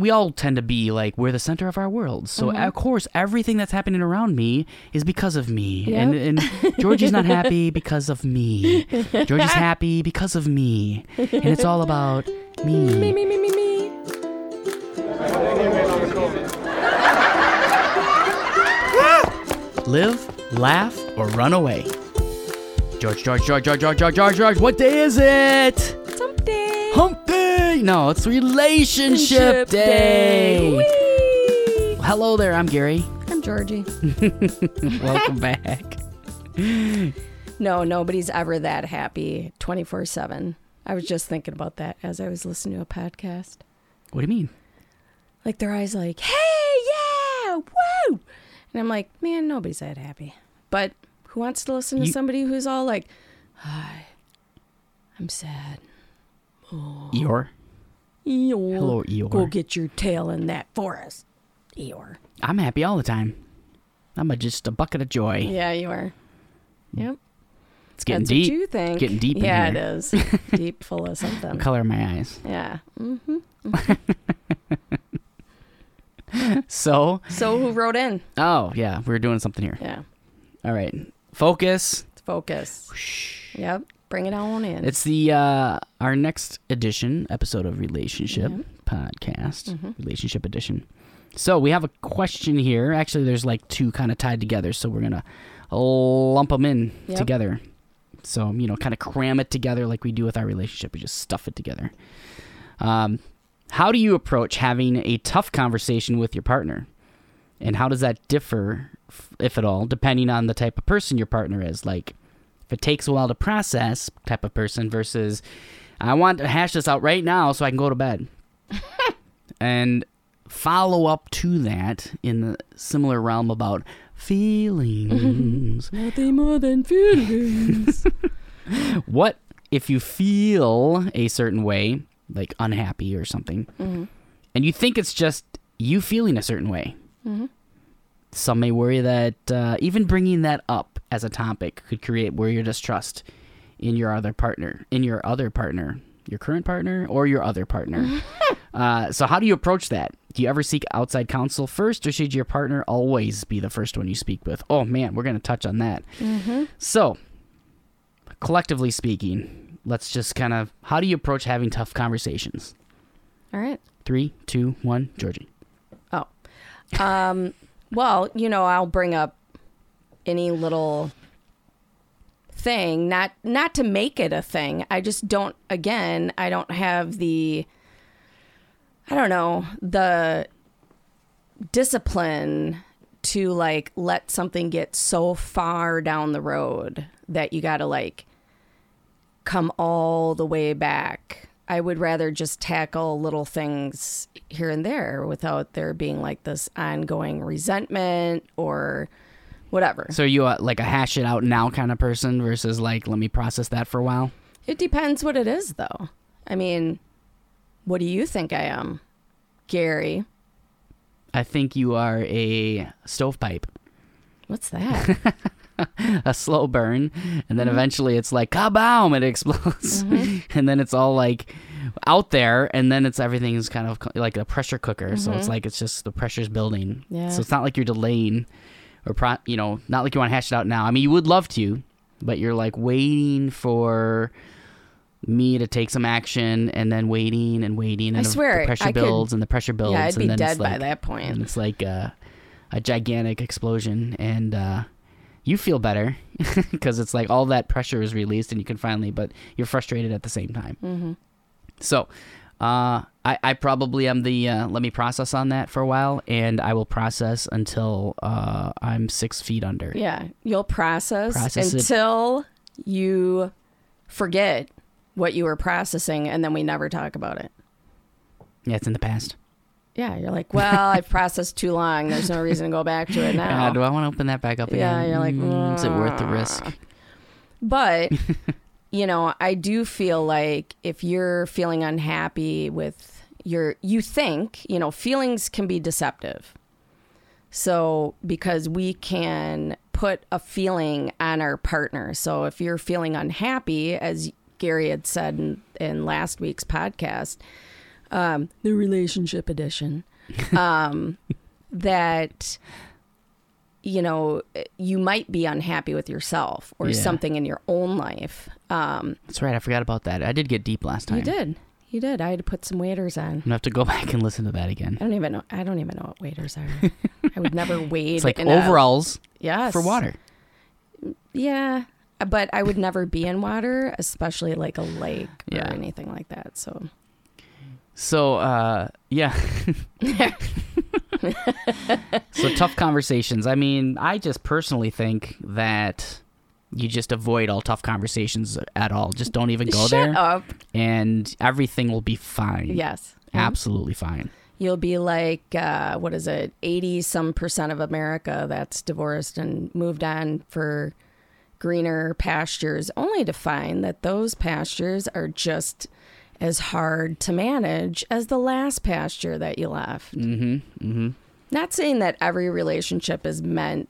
we all tend to be like we're the center of our world. So Mm-hmm. of course, everything that's happening around me is because of me. Yep. And and Georgie's not happy because of me. Georgie's happy because of me. And it's all about Me, me. me, me, me, me. Live, laugh, or run away. George, George, George, George, George, George, George, George. What day is it? Hump day. No, it's relationship Relationship day. Whee! Hello there. I'm Gary. I'm Georgie. Welcome back. No, nobody's ever that happy 24 7. I was just thinking about that as I was listening to a podcast. What do you mean? Like their eyes, like, hey, yeah, woo. And I'm like, man, nobody's that happy. But who wants to listen to You- somebody who's all like, hi, I'm sad. Oh. Eeyore. Eeyore. Hello, Eeyore. Go get your tail in that forest. Eeyore. I'm happy all the time. I'm a, just a bucket of joy. Yeah, you are. Yep. It's getting That's deep. what you think. Getting deep in Yeah, it is. deep, full of something. Color in my eyes. Yeah. Mm-hmm. So, So who wrote in? oh yeah, we're doing something here. Yeah. All right, focus. Focus. Yep. Bring it on in. It's the uh our next edition episode of Relationship Podcast, Mm-hmm. Relationship Edition. So we have a question here. Actually, there's like two kind of tied together, so we're gonna lump them in Yep. together. So you know, kind of cram it together like we do with our relationship. We just stuff it together. Um, how do you approach having a tough conversation with your partner, and how does that differ, if at all, depending on the type of person your partner is? Like, if it takes a while to process type of person versus I want to hash this out right now so I can go to bed. and follow up to that in the similar realm about feelings. Nothing more than feelings. what if you feel a certain way, like unhappy or something, Mm-hmm. and you think it's just you feeling a certain way? Some may worry that uh, even bringing that up as a topic could create worry or distrust in your other partner, in your other partner, your current partner, or your other partner. uh, so, how do you approach that? Do you ever seek outside counsel first, or should your partner always be the first one you speak with? Oh man, we're going to touch on that. So, collectively speaking, let's just kind of how do you approach having tough conversations? All right. Three, two, one, Georgie. Oh. Um, well, you know, I'll bring up any little thing, not not to make it a thing. I just don't again, I don't have the I don't know, the discipline to like let something get so far down the road that you got to like come all the way back. I would rather just tackle little things here and there without there being like this ongoing resentment or whatever. So, you uh, like a hash it out now kind of person versus like let me process that for a while? It depends what it is, though. I mean, what do you think I am, Gary? I think you are a stovepipe, What's that? a slow burn, and then eventually it's like kaboom, it explodes, and then it's all like out there, and then it's everything's kind of like a pressure cooker. So it's like it's just the pressure's building. Yeah. So it's not like you're delaying, or pro, you know, not like you want to hash it out now. I mean, you would love to, but you're like waiting for me to take some action, and then waiting and waiting, and I the, swear, the pressure I could- builds and the pressure builds. yeah, I'd be and then dead it's by like- that point. and it's like uh, a gigantic explosion and uh, you feel better because it's like all that pressure is released and you can finally but you're frustrated at the same time Mm-hmm. so uh, I, I probably am the uh, let me process on that for a while and i will process until uh, i'm six feet under Yeah, you'll process, Process it. until you forget what you were processing, and then we never talk about it. yeah it's in the past Yeah, you're like, well, I've processed too long. There's no reason to go back to it now. Uh, do i want to open that back up again? Yeah, you're like, Mm, is it worth the risk But, you know, I do feel like if you're feeling unhappy with your, you think, you know, feelings can be deceptive. So, because we can put a feeling on our partner. So, if you're feeling unhappy, as Gary had said in, in last week's podcast, um, the relationship edition, um, that you know you might be unhappy with yourself or Yeah. something in your own life. Um, That's right. I forgot about that. I did get deep last time. you did, you did. I had to put some waiters on. I'm gonna have to go back and listen to that again. I don't even know. I don't even know what waiters are. I would never wade. It's like in a- overalls yes for water. Yeah, but I would never be in water, especially like a lake Yeah. or anything like that. So So, uh, yeah. so tough conversations. I mean, I just personally think that you just avoid all tough conversations at all. Just don't even go shut there, up. and everything will be fine. Yes, absolutely fine. You'll be like, uh, what is it, 80 some percent of America that's divorced and moved on for greener pastures, only to find that those pastures are just as hard to manage as the last pasture that you left. Mm-hmm. Mm-hmm. Not saying that every relationship is meant,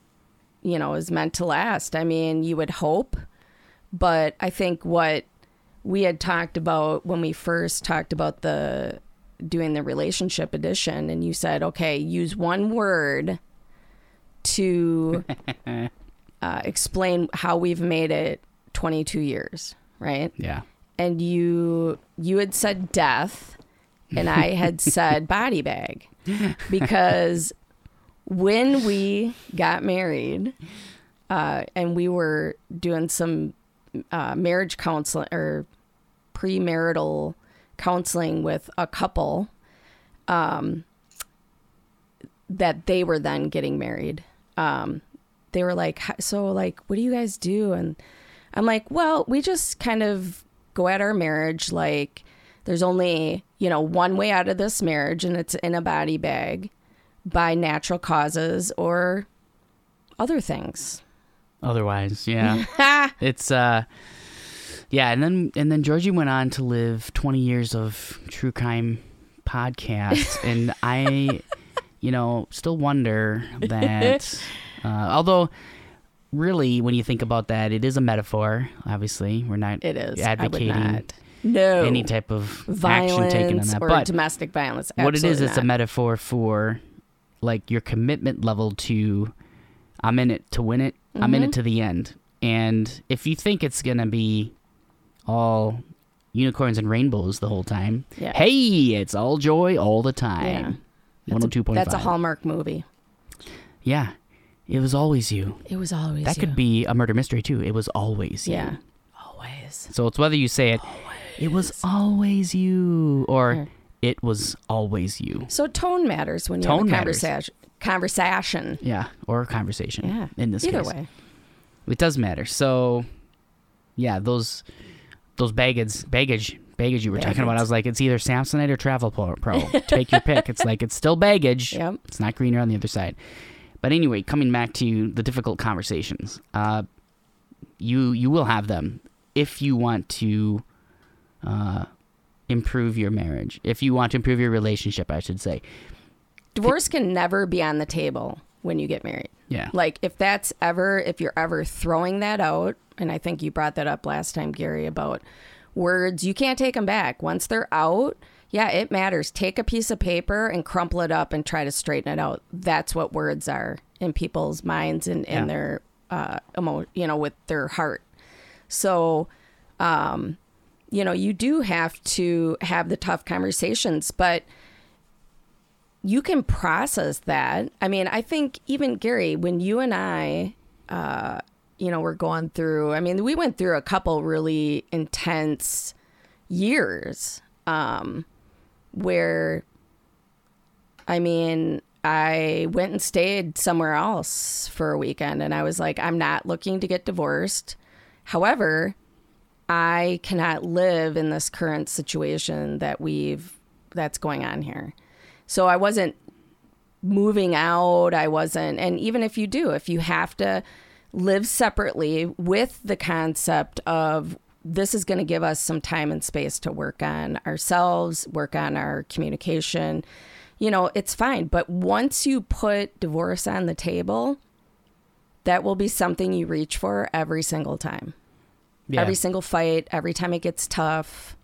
you know, is meant to last. I mean, you would hope, but I think what we had talked about when we first talked about the doing the relationship edition and you said, "Okay, use one word to uh, explain how we've made it 22 years, right?" Yeah. And you you had said death and I had said body bag. Because when we got married uh, and we were doing some uh, marriage counseling or premarital counseling with a couple um, that they were then getting married um, they were like so like what do you guys do? And i'm like well we just kind of go at our marriage like there's only you know one way out of this marriage and it's in a body bag by natural causes or other things Otherwise, yeah. it's uh yeah, and then and then Georgie went on to live 20 years of true crime podcasts and I you know, still wonder that uh, although really when you think about that it is a metaphor, obviously. We're not it is advocating not. no any type of violence action taken on that. or But domestic violence what it is, Absolutely it's a metaphor for like your commitment level to I'm in it to win it. I'm in it mm-hmm. to the end. And if you think it's gonna be all unicorns and rainbows the whole time, yeah. hey, it's all joy all the time. That's One hundred two point five. That's a Hallmark movie. Yeah, it was always you. It was always That could be a murder mystery too. It was always you. yeah, always. So it's whether you say it, it was always you, or Yeah. it was always you. So tone matters when you Tone have a conversation. Conversation. Yeah, or conversation. Yeah. In this Either case. way. It does matter. So, yeah, those those baggage baggage baggage you were talking about. I was like, it's either Samsonite or Travelpro. Pro. Take your pick. It's like it's still baggage. Yep. It's not greener on the other side. But anyway, coming back to the difficult conversations, uh, you you will have them if you want to uh, improve your marriage. If you want to improve your relationship, I should say. Divorce can never be on the table when you get married. Yeah. Like if that's ever if you're ever throwing that out, and I think you brought that up last time, Gary, about words, you can't take them back. Once they're out, yeah, it matters. Take a piece of paper and crumple it up and try to straighten it out. That's what words are in people's minds and in Yeah. their uh emo- you know, with their heart. So um you know, you do have to have the tough conversations, but you can process that. I mean, I think even Gary, when you and I, uh, you know, were going through, I mean, we went through a couple really intense years um, where, I mean, I went and stayed somewhere else for a weekend and I was like, I'm not looking to get divorced. However, I cannot live in this current situation that we've that's going on here. So I wasn't moving out. I wasn't, and even if you do, if you have to live separately with the concept of this is going to give us some time and space to work on ourselves, work on our communication, you know, it's fine. But once you put divorce on the table, that will be something you reach for every single time. Yeah. Every single fight, every time it gets tough.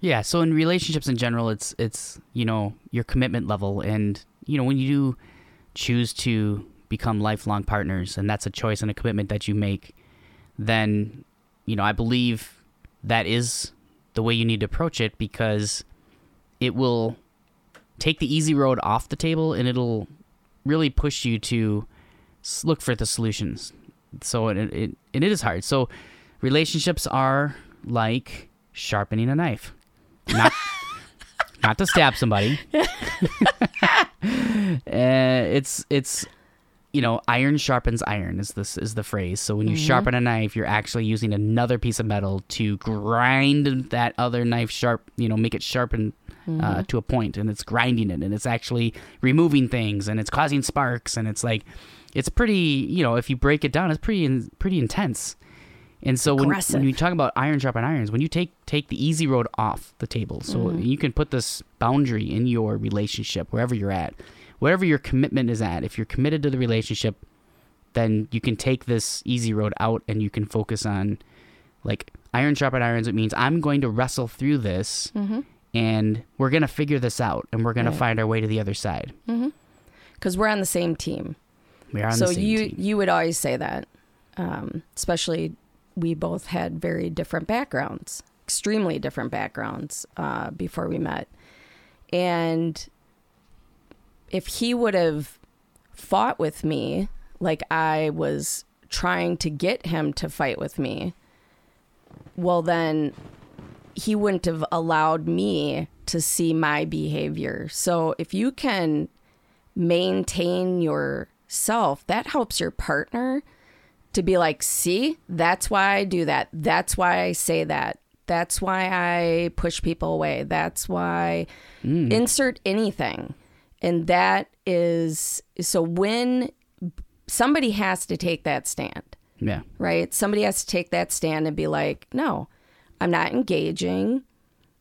Yeah, so in relationships in general, it's it's you know your commitment level, and you know when you do choose to become lifelong partners, and that's a choice and a commitment that you make, then you know I believe that is the way you need to approach it because it will take the easy road off the table, and it'll really push you to look for the solutions. So it it, and it is hard. So relationships are like sharpening a knife not not to stab somebody. uh, it's it's you know iron sharpens iron is this is the phrase. So when you mm-hmm. sharpen a knife, you're actually using another piece of metal to grind that other knife sharp. You know, make it sharpen uh, mm-hmm. to a point, and it's grinding it, and it's actually removing things, and it's causing sparks, and it's like it's pretty. You know, if you break it down, it's pretty in, pretty intense. And so when, when you talk about iron sharpen irons, when you take take the easy road off the table, so mm-hmm. you can put this boundary in your relationship wherever you're at, wherever your commitment is at. If you're committed to the relationship, then you can take this easy road out and you can focus on like iron sharpen irons. It means I'm going to wrestle through this and we're gonna figure this out and we're gonna find our way to the other side. Because we're on the same team. We are on so the same you team. you would always say that, um, especially we both had very different backgrounds, extremely different backgrounds uh, before we met, and if he would have fought with me like I was trying to get him to fight with me, well then he wouldn't have allowed me to see my behavior. So if you can maintain yourself, that helps your partner to be like, see, that's why I do that. That's why I say that. That's why I push people away. That's why mm. insert anything. And that is so when somebody has to take that stand yeah. right? Somebody has to take that stand and be like, no, I'm not engaging.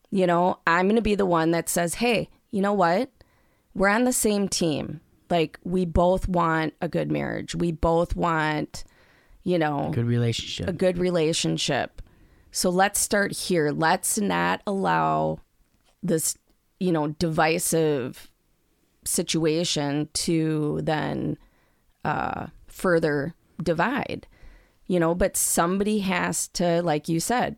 You know, I'm going to be the one that says, hey, you know what? We're on the same team. Like, we both want a good marriage. We both want, you know, a Good relationship. a good relationship. So let's start here. Let's not allow this, you know, divisive situation to then uh, further divide. You know, but somebody has to, like you said,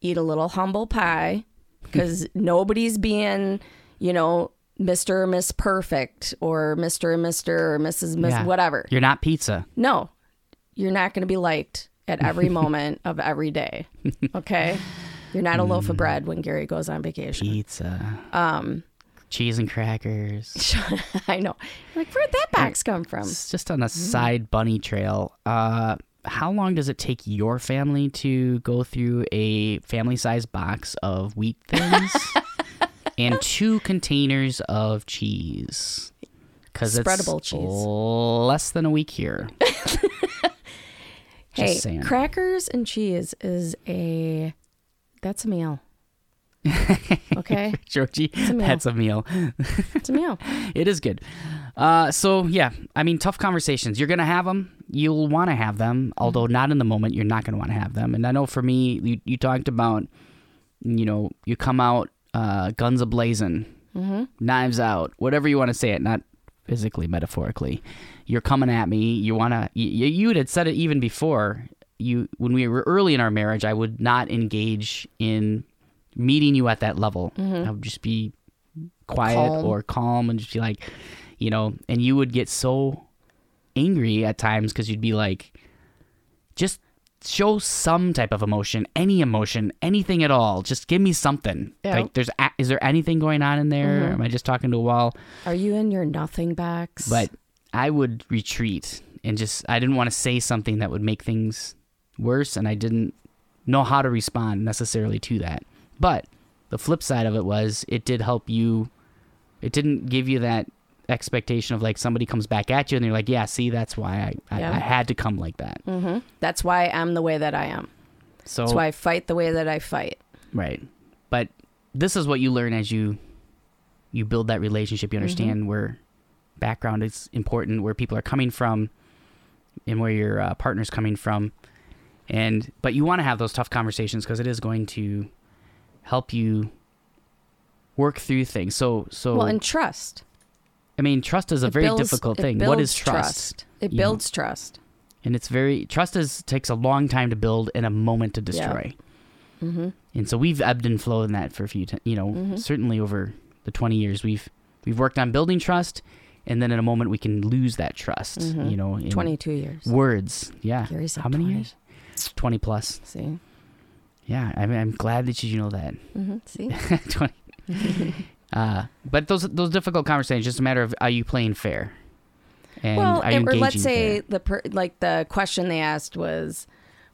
eat a little humble pie because nobody's being, you know, Mr. or Miss Perfect or Mr. and Mr. or Mrs. Miss Yeah. whatever. You're not pizza. No, you're not going to be liked at every moment of every day. Okay. You're not a loaf of bread when Gary goes on vacation. Pizza. Um cheese and crackers. I know. Like, where'd that box come from? It's just on a side bunny trail. Uh, how long does it take your family to go through a family sized box of Wheat Thins and two containers of cheese? Because it's Spreadable cheese. less than a week here. Hey, saying. crackers and cheese is a that's a meal. Okay, Georgie, a that's a meal. it's a meal. It is good. Uh, so yeah, I mean, tough conversations. You're gonna have them. You'll want to have them, although not in the moment. You're not gonna want to have them. And I know for me, you, you talked about, you know, you come out uh, guns a blazing, knives out, whatever you want to say it, not physically, metaphorically. You're coming at me. You wanna. You, you had said it even before. You when we were early in our marriage, I would not engage in meeting you at that level. Mm-hmm. I would just be quiet Calm. or calm and just be like, you know, and you would get so angry at times because you'd be like, just show some type of emotion, any emotion, anything at all. Just give me something. Yeah. Like, there's a- is there anything going on in there? Mm-hmm. Am I just talking to a wall? Are you in your nothing box? But I would retreat and just I didn't want to say something that would make things worse, and I didn't know how to respond necessarily to that. But the flip side of it was it did help you. It didn't give you that expectation of like somebody comes back at you and you're like, yeah, see, that's why I, I, Yeah. I had to come like that. hmm that's why I'm the way that I am. So That's why I fight the way that I fight. Right. But this is what you learn as you you build that relationship. You understand where background is important, where people are coming from, and where your uh, partner's coming from. And but you want to have those tough conversations because it is going to help you work through things. So so Well, and trust. I mean, trust is a It very builds- difficult thing. What is builds trust? It You know? builds trust. And it's very trust is takes a long time to build and a moment to destroy. Mm-hmm. And so we've ebbed and flowed in that for a few, ti you know, Mhm. certainly over the 20 years we've we've worked on building trust, and then in a moment we can lose that trust. Mhm. You know, 22 years. words. Yeah. How many 20. years? 20 plus. See? Yeah. I mean, I'm glad that you know that. hmm See? 20. uh, but those those difficult conversations, just a matter of are you playing fair, and well, are you and- or let's say fair? the per, like the question they asked was,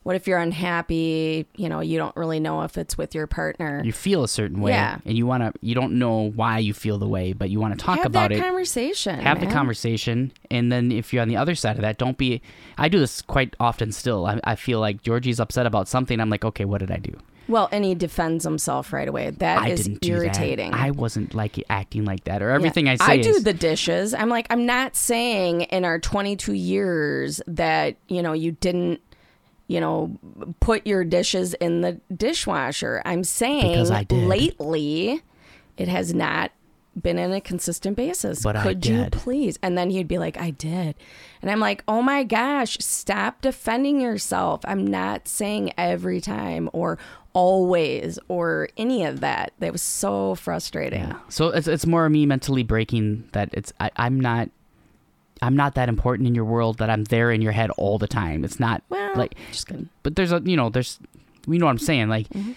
"What if you're unhappy? You know, you don't really know if it's with your partner. you feel a certain way, Yeah. and you want to you don't know why you feel the way, but you want to talk Have about that it. conversation. have the conversation and then if you're on the other side of that don't be i do this quite often still i, I feel like georgie's upset about something i'm like okay what did i do Well, and he defends himself right away. That i is irritating. that i wasn't like acting like that or everything Yeah. i say I do is the dishes. I'm like, I'm not saying in our 22 years that, you know, you didn't, you know, put your dishes in the dishwasher. I'm saying lately it has not been in a consistent basis. But I Could you please? And then he'd be like, I did. And I'm like, oh my gosh, stop defending yourself. I'm not saying every time or always or any of that. That was so frustrating. yeah so it's, it's more me mentally breaking that it's I, i'm not i'm not that important in your world that i'm there in your head all the time it's not Well, like just kidding. but there's a you know there's you know what i'm saying like Mm-hmm.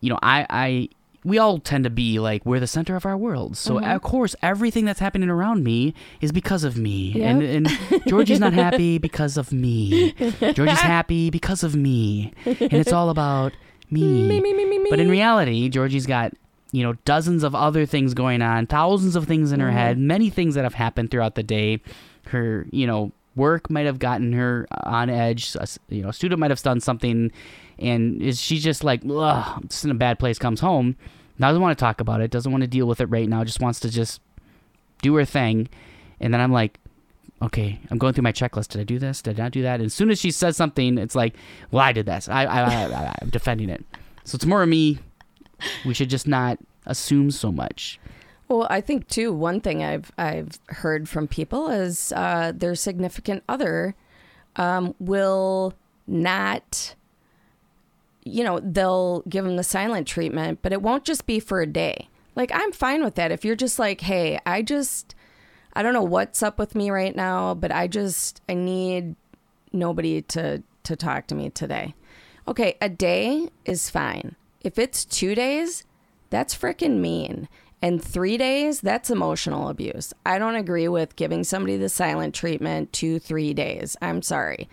you know i i we all tend to be like we're the center of our world so Mm-hmm. of course everything that's happening around me is because of me Yep. and and georgie's not happy because of me georgie's happy because of me and it's all about me Me, me, me, me, me. but in reality georgie's got you know dozens of other things going on thousands of things in her Mm-hmm. head many things that have happened throughout the day. Her you know work might have gotten her on edge a you know a student might have done something and is she's just like ugh just in a bad place comes home doesn't want to talk about it doesn't want to deal with it right now just wants to just do her thing. And then i'm like okay i'm going through my checklist. Did i do this? Did i not do that? And as soon as she says something it's like well i did this. I, I, I i'm defending it. So it's more of me we should just not assume so much Well, I think too. One thing I've I've heard from people is uh, their significant other um, will not. You know, they'll give them the silent treatment, but it won't just be for a day. Like I'm fine with that. If you're just like, hey, I just, I don't know what's up with me right now, but I just I need nobody to to talk to me today. Okay, a day is fine. If it's two days, that's freaking mean. And three days, that's emotional abuse. I don't agree with giving somebody the silent treatment two, three days. I'm sorry.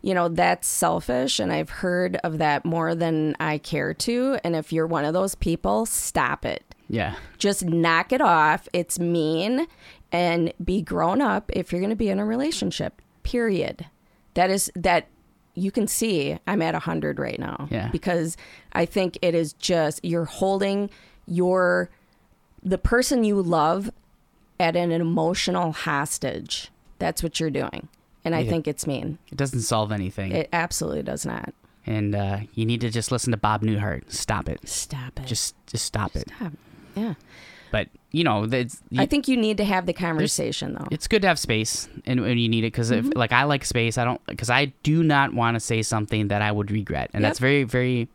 You know, that's selfish, and I've heard of that more than I care to. And if you're one of those people, stop it. yeah Just knock it off. It's mean and be grown up if you're going to be in a relationship. Period. That is that you can see I'm at 100 right now Yeah. because I think it is just you're holding your the person you love at an emotional hostage. That's what you're doing. And I Yeah. think it's mean. it doesn't solve anything It absolutely does not. and uh, you need to just listen to bob newhart stop it Stop it. just just stop it stop. Yeah. But you know that's I think you need to have the conversation though. it's good to have space and when you need it because Mm-hmm. if like i like space i don't because i do not want to say something that i would regret and that's very very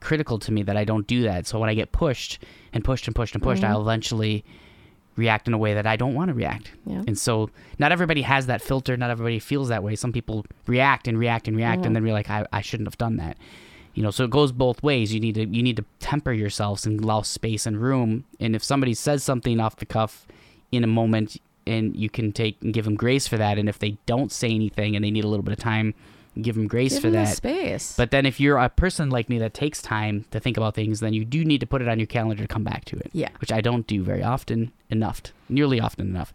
critical to me that i don't do that so when i get pushed and pushed and pushed and pushed Mm-hmm. i'll eventually react in a way that i don't want to react Yeah. and so not everybody has that filter not everybody feels that way some people react and react and react Mm-hmm. and then be like I, I shouldn't have done that you know so it goes both ways you need to you need to temper yourselves and allow space and room and if somebody says something off the cuff in a moment and you can take and give them grace for that and if they don't say anything and they need a little bit of time give them grace Give for them the that space. but then if you're a person like me that takes time to think about things then you do need to put it on your calendar to come back to it Yeah. which i don't do very often enough nearly often enough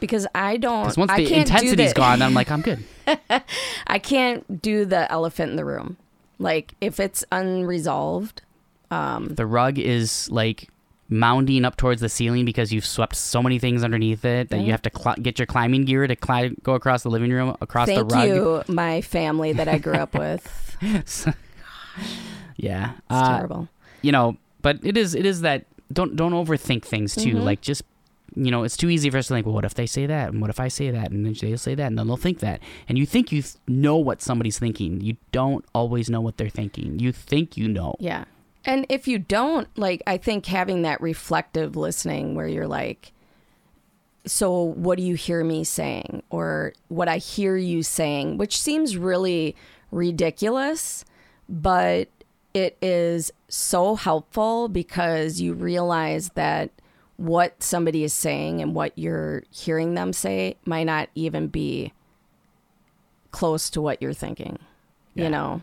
because I don't. because once I the intensity's gone i'm like i'm good I can't do the elephant in the room. Like if it's unresolved, the rug is like mounding up towards the ceiling because you've swept so many things underneath it that you have to cl- get your climbing gear to cli- go across the living room across thank the rug Thank you, my family that I grew up with. It's yeah uh, terrible. you know but it is it is that don't don't overthink things too. Mhm. Like just you know, it's too easy for us to think, well, what if they say that, and what if I say that, and then they'll say that, and then they'll think that, and you think you th- know what somebody's thinking. You don't always know what they're thinking. You think you know. Yeah. And if you don't, like, I think having that reflective listening where you're like, so what do you hear me saying? Or what I hear you saying, which seems really ridiculous, but it is so helpful because you realize that what somebody is saying and what you're hearing them say might not even be close to what you're thinking, Yeah. you know?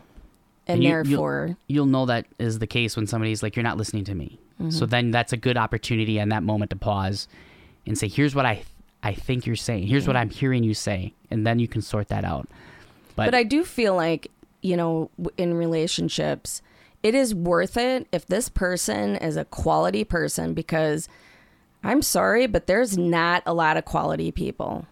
And, And you- you'll- therefore, You'll know that is the case when somebody's like, "You're not listening to me." Mm-hmm. So then that's a good opportunity in that moment to pause and say, "Here's what I I think you're saying. Here's what I'm hearing you say," and then you can sort that out. But, But I do feel like, you know, in relationships, it is worth it if this person is a quality person because I'm sorry, but there's not a lot of quality people.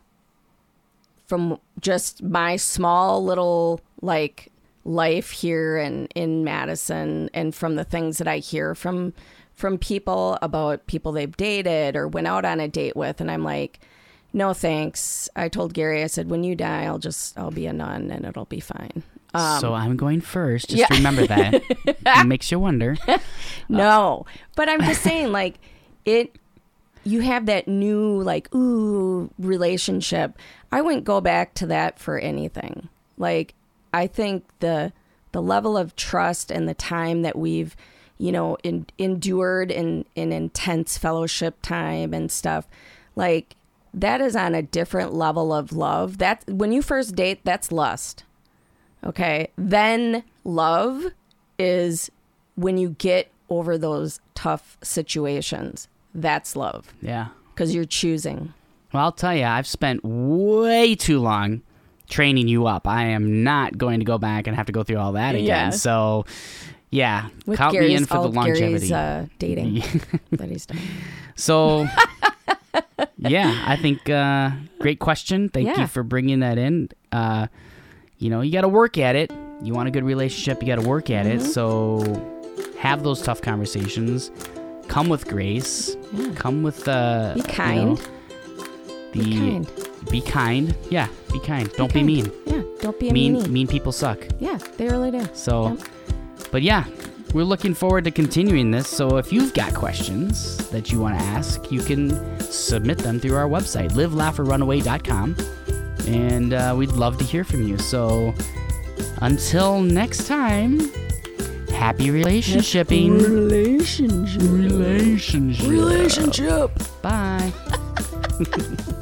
From just my small little like life here and in Madison and from the things that I hear from from people about people they've dated or went out on a date with and I'm like no thanks. I told Gary I said when you die I'll just I'll be a nun and it'll be fine. Um, so I'm going first. Just yeah. remember that. it makes you wonder. No, but I'm just saying, like, it, you have that new, like, ooh, relationship. I wouldn't go back to that for anything. Like, I think the, the level of trust and the time that we've, you know, in, endured in, in intense fellowship time and stuff, like, that is on a different level of love. That when you first date, that's lust. Okay. Then love is when you get over those tough situations. That's love Yeah. because you're choosing. Well, I'll tell you, I've spent way too long training you up. I am not going to go back and have to go through all that again. Yeah. So, yeah, With count Gary's, me in for the longevity. Gary's uh, dating that he's done. So, yeah, I think uh, great question. Thank Yeah. you for bringing that in. Uh, you know, you got to work at it. You want a good relationship, you got to work at Mm-hmm. it. So, have those tough conversations. Come with grace. Yeah. Come with uh, Be you kind. know, the Be kind. be kind. Yeah, be kind. Don't be, mean. Yeah. Don't be a Mean meanie. mean people suck. Yeah, they really do. So, Yep. but yeah, we're looking forward to continuing this. So if you've got questions that you want to ask, you can submit them through our website, livelaughorrunaway.com. And uh, we'd love to hear from you. So until next time, happy relationshiping. Relationship. Relationship. Relationship. Bye.